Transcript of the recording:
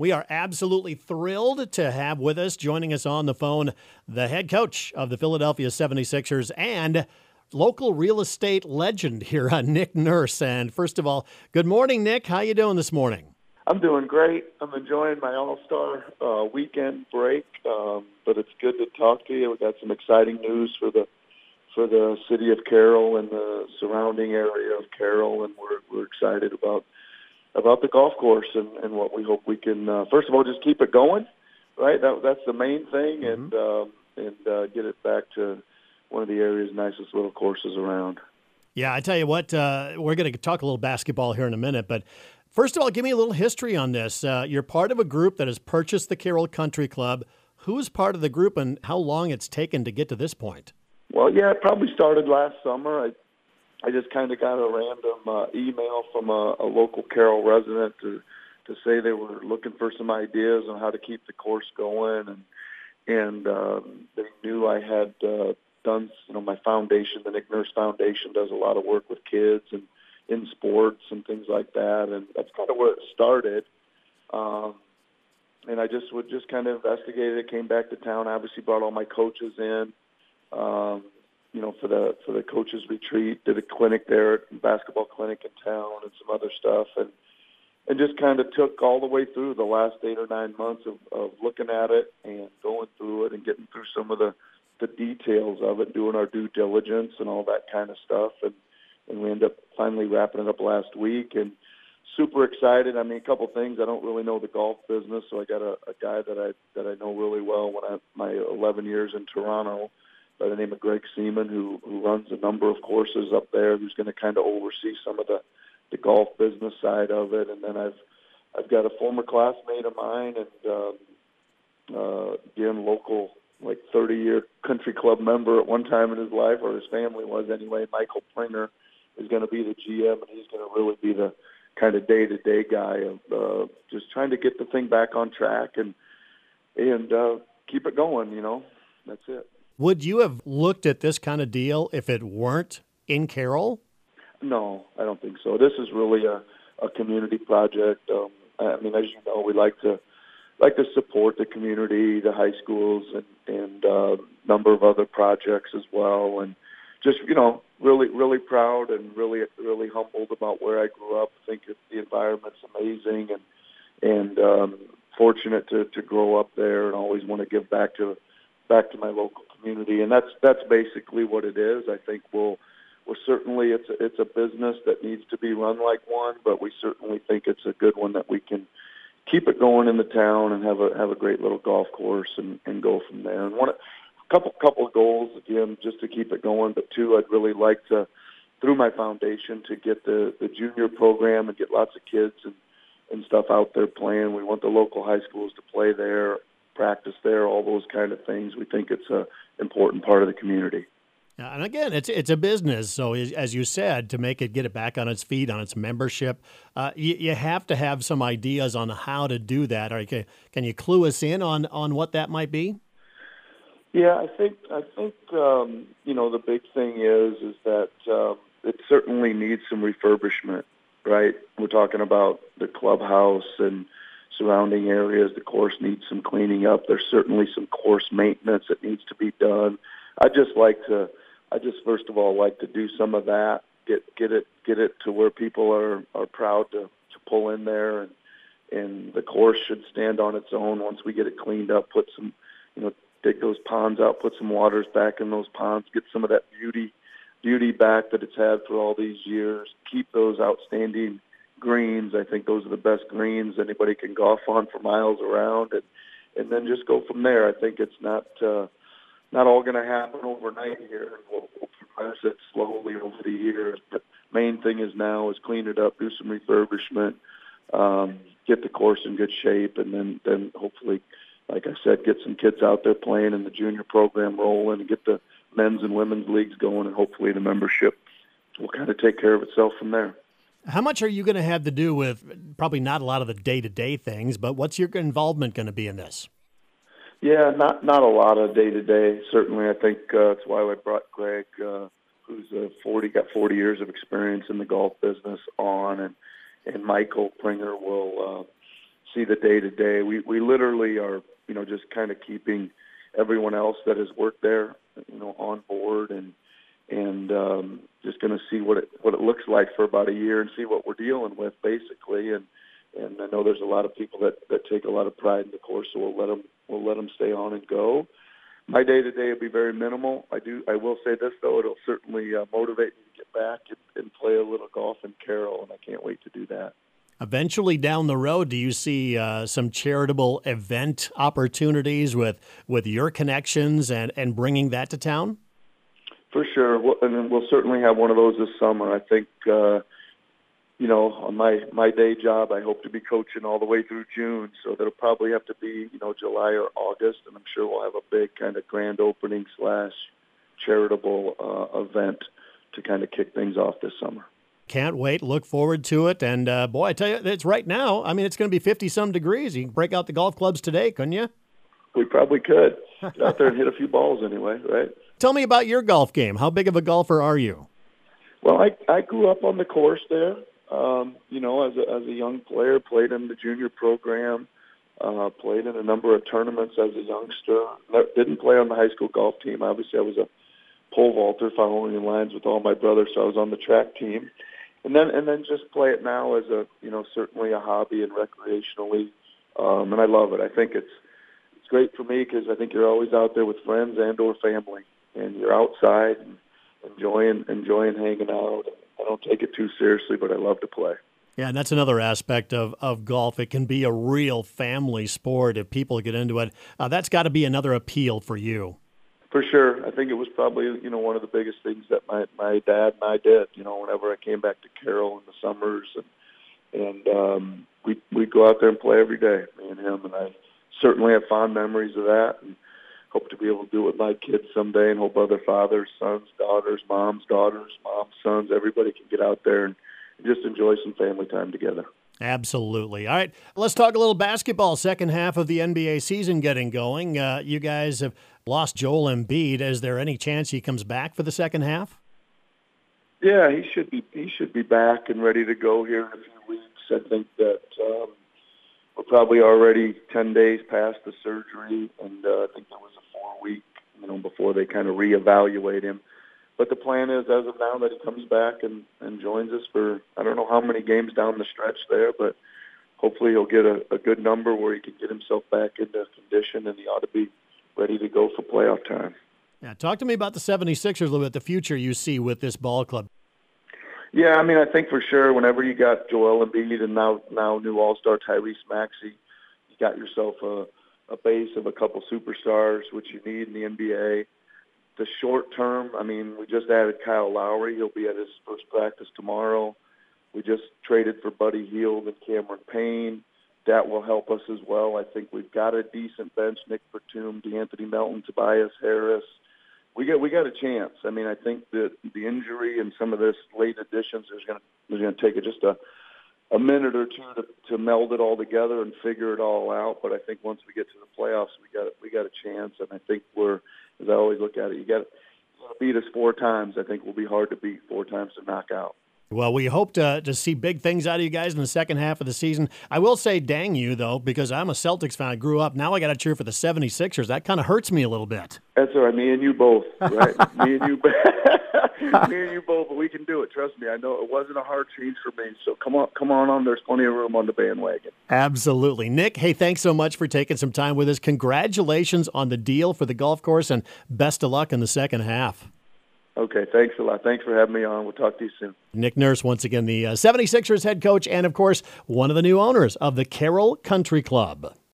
We are absolutely thrilled to have with us, joining us on the phone, the head coach of the Philadelphia 76ers and local real estate legend here, uh, Nick Nurse. And first of all, good morning, Nick. How you doing this morning? I'm doing great. I'm enjoying my All Star uh, weekend break, um, but it's good to talk to you. We got some exciting news for the for the city of Carroll and the surrounding area of Carroll, and we're we're excited about about the golf course and, and what we hope we can. Uh, first of all, just keep it going, right? That, that's the main thing, mm-hmm. and um, and uh, get it back to one of the area's nicest little courses around. Yeah, I tell you what, uh, we're going to talk a little basketball here in a minute, but first of all, give me a little history on this. Uh, you're part of a group that has purchased the Carroll Country Club. Who's part of the group, and how long it's taken to get to this point? Well, yeah, it probably started last summer. I I just kind of got a random uh, email from a, a local Carroll resident to to say they were looking for some ideas on how to keep the course going, and and um, they knew I had uh, done, you know, my foundation, the Nick Nurse Foundation, does a lot of work with kids and in sports and things like that, and that's kind of where it started. Um, and I just would just kind of investigate it. Came back to town. Obviously, brought all my coaches in. Um, you know, for the for the coaches retreat, did a clinic there, basketball clinic in town, and some other stuff, and and just kind of took all the way through the last eight or nine months of, of looking at it and going through it and getting through some of the the details of it, doing our due diligence and all that kind of stuff, and and we end up finally wrapping it up last week and super excited. I mean, a couple things. I don't really know the golf business, so I got a, a guy that I that I know really well when I my 11 years in Toronto by the name of Greg Seaman, who who runs a number of courses up there, who's going to kind of oversee some of the the golf business side of it. And then I've I've got a former classmate of mine and um, uh, again local like 30 year country club member at one time in his life, or his family was anyway. Michael Pringer is going to be the GM, and he's going to really be the kind of day to day guy of uh, just trying to get the thing back on track and and uh, keep it going. You know, that's it. Would you have looked at this kind of deal if it weren't in Carroll? No, I don't think so. This is really a, a community project. Um, I mean, as you know, we like to like to support the community, the high schools, and and uh, number of other projects as well. And just you know, really really proud and really really humbled about where I grew up. I think the environment's amazing, and and um, fortunate to to grow up there, and always want to give back to back to my local community, and that's that's basically what it is. I think we'll we're certainly it's a, it's a business that needs to be run like one, but we certainly think it's a good one that we can keep it going in the town and have a have a great little golf course and, and go from there. And one a couple couple of goals again just to keep it going, but two I'd really like to through my foundation to get the the junior program and get lots of kids and and stuff out there playing. We want the local high schools to play there practice there, all those kind of things. We think it's a important part of the community. And again, it's it's a business. So as you said, to make it get it back on its feet, on its membership, uh, you, you, have to have some ideas on how to do that. Or can, can you clue us in on, on what that might be? Yeah, I think I think um, you know the big thing is is that um, it certainly needs some refurbishment. Right, we're talking about the clubhouse and surrounding areas. The course needs some cleaning up. There's certainly some course maintenance that needs to be done. I just like to, I just first of all like to do some of that, get get it get it to where people are are proud to to pull in there, and and the course should stand on its own once we get it cleaned up. Put some, you know, dig those ponds out, put some waters back in those ponds, get some of that beauty beauty back that it's had for all these years. Keep those outstanding greens. I think those are the best greens anybody can golf on for miles around, and and then just go from there. I think it's not uh, not all going to happen overnight here. We'll, we'll progress it slowly over the years. But main thing is now is clean it up, do some refurbishment, um, get the course in good shape, and then then hopefully, like I said, get some kids out there playing in the junior program rolling, and get the men's and women's leagues going, and hopefully the membership will kind of take care of itself from there. How much are you going to have to do with probably not a lot of the day to day things, but what's your involvement going to be in this? Yeah, not not a lot of day to day. Certainly, I think uh, that's why I brought Greg, uh, who's a forty got forty years of experience in the golf business, on, and and Michael Pringer will uh, see the day to day. We we literally are, you know, just kind of keeping everyone else that has worked there, you know, on board and and um, just going to see what it what it looks like for about a year and see what we're dealing with basically. And and I know there's a lot of people that that take a lot of pride in the course, so we'll let them we'll let them stay on and go. My day to day will be very minimal. I do I will say this though, it'll certainly uh, motivate me to get back and, and play a little golf in Carroll, and I can't wait to do that. Eventually, down the road, do you see uh, some charitable event opportunities with with your connections and and bringing that to town? For sure, well, and we'll certainly have one of those this summer. I think, uh, you know, on my my day job, I hope to be coaching all the way through June, so that'll probably have to be, you know, July or August, and I'm sure we'll have a big kind of grand opening slash charitable uh, event to kind of kick things off this summer. Can't wait. Look forward to it. And uh, boy, I tell you, it's right now. I mean, it's going to be 50 some degrees. You can break out the golf clubs today, couldn't you? We probably could. Get out there and hit a few balls anyway, right? Tell me about your golf game. How big of a golfer are you? Well, I I grew up on the course there. Um, you know, as a as a young player, played in the junior program, uh, played in a number of tournaments as a youngster. Didn't play on the high school golf team. Obviously, I was a pole vaulter, following in lines with all my brothers, so I was on the track team and then and then just play it now as a you know certainly a hobby and recreationally, um, and I love it. I think it's it's great for me because I think you're always out there with friends and or family, and you're outside and enjoying enjoying hanging out. I don't take it too seriously, but I love to play. Yeah, and that's another aspect of, of golf. It can be a real family sport if people get into it. Uh, that's got to be another appeal for you. For sure, I think it was probably you know one of the biggest things that my my dad and I did. You know, whenever I came back to Carroll in the summers, and and um, we we go out there and play every day, me and him, and I certainly have fond memories of that, and hope to be able to do it with my kids someday, and hope other fathers, sons, daughters, moms, daughters, moms, sons, everybody can get out there and just enjoy some family time together. Absolutely. All right, let's talk a little basketball. Second half of the NBA season getting going. Uh, you guys have lost Joel Embiid. Is there any chance he comes back for the second half? Yeah, he should be. He should be back and ready to go here in a few weeks. I think that um, we're probably already ten days past the surgery, and uh, I think there was a four week, you know, before they kind of reevaluate him. But the plan is, as of now, that he comes back and, and joins us for I don't know how many games down the stretch there, but hopefully he'll get a, a good number where he can get himself back into condition, and he ought to be ready to go for playoff time. Yeah, talk to me about the 76ers a little bit, the future you see with this ball club. Yeah, I mean, I think for sure whenever you got Joel Embiid and now now new All-Star Tyrese Maxey, you got yourself a, a base of a couple superstars, which you need in the NBA the short term, I mean, we just added Kyle Lowry. He'll be at his first practice tomorrow. We just traded for Buddy Hield and Cameron Payne. That will help us as well. I think we've got a decent bench: Nick Batum, De'Anthony Melton, Tobias Harris. We got we got a chance. I mean, I think that the injury and some of this late additions is going to is going to take it just a a minute or two to, to meld it all together and figure it all out. But I think once we get to the playoffs, we got we got a chance, and I think we're as I always look at it, you got to beat us four times. I think will be hard to beat four times to knock out. Well, we hope to, to see big things out of you guys in the second half of the season. I will say, dang you, though, because I'm a Celtics fan. I grew up. Now I got to cheer for the 76ers. That kind of hurts me a little bit. That's all right. Me and you both, right? me and you me and you both, but we can do it. Trust me. I know it wasn't a hard change for me. So come on, come on on. There's plenty of room on the bandwagon. Absolutely. Nick, hey, thanks so much for taking some time with us. Congratulations on the deal for the golf course and best of luck in the second half. Okay, thanks a lot. Thanks for having me on. We'll talk to you soon. Nick Nurse, once again, the uh, 76ers head coach, and of course, one of the new owners of the Carroll Country Club.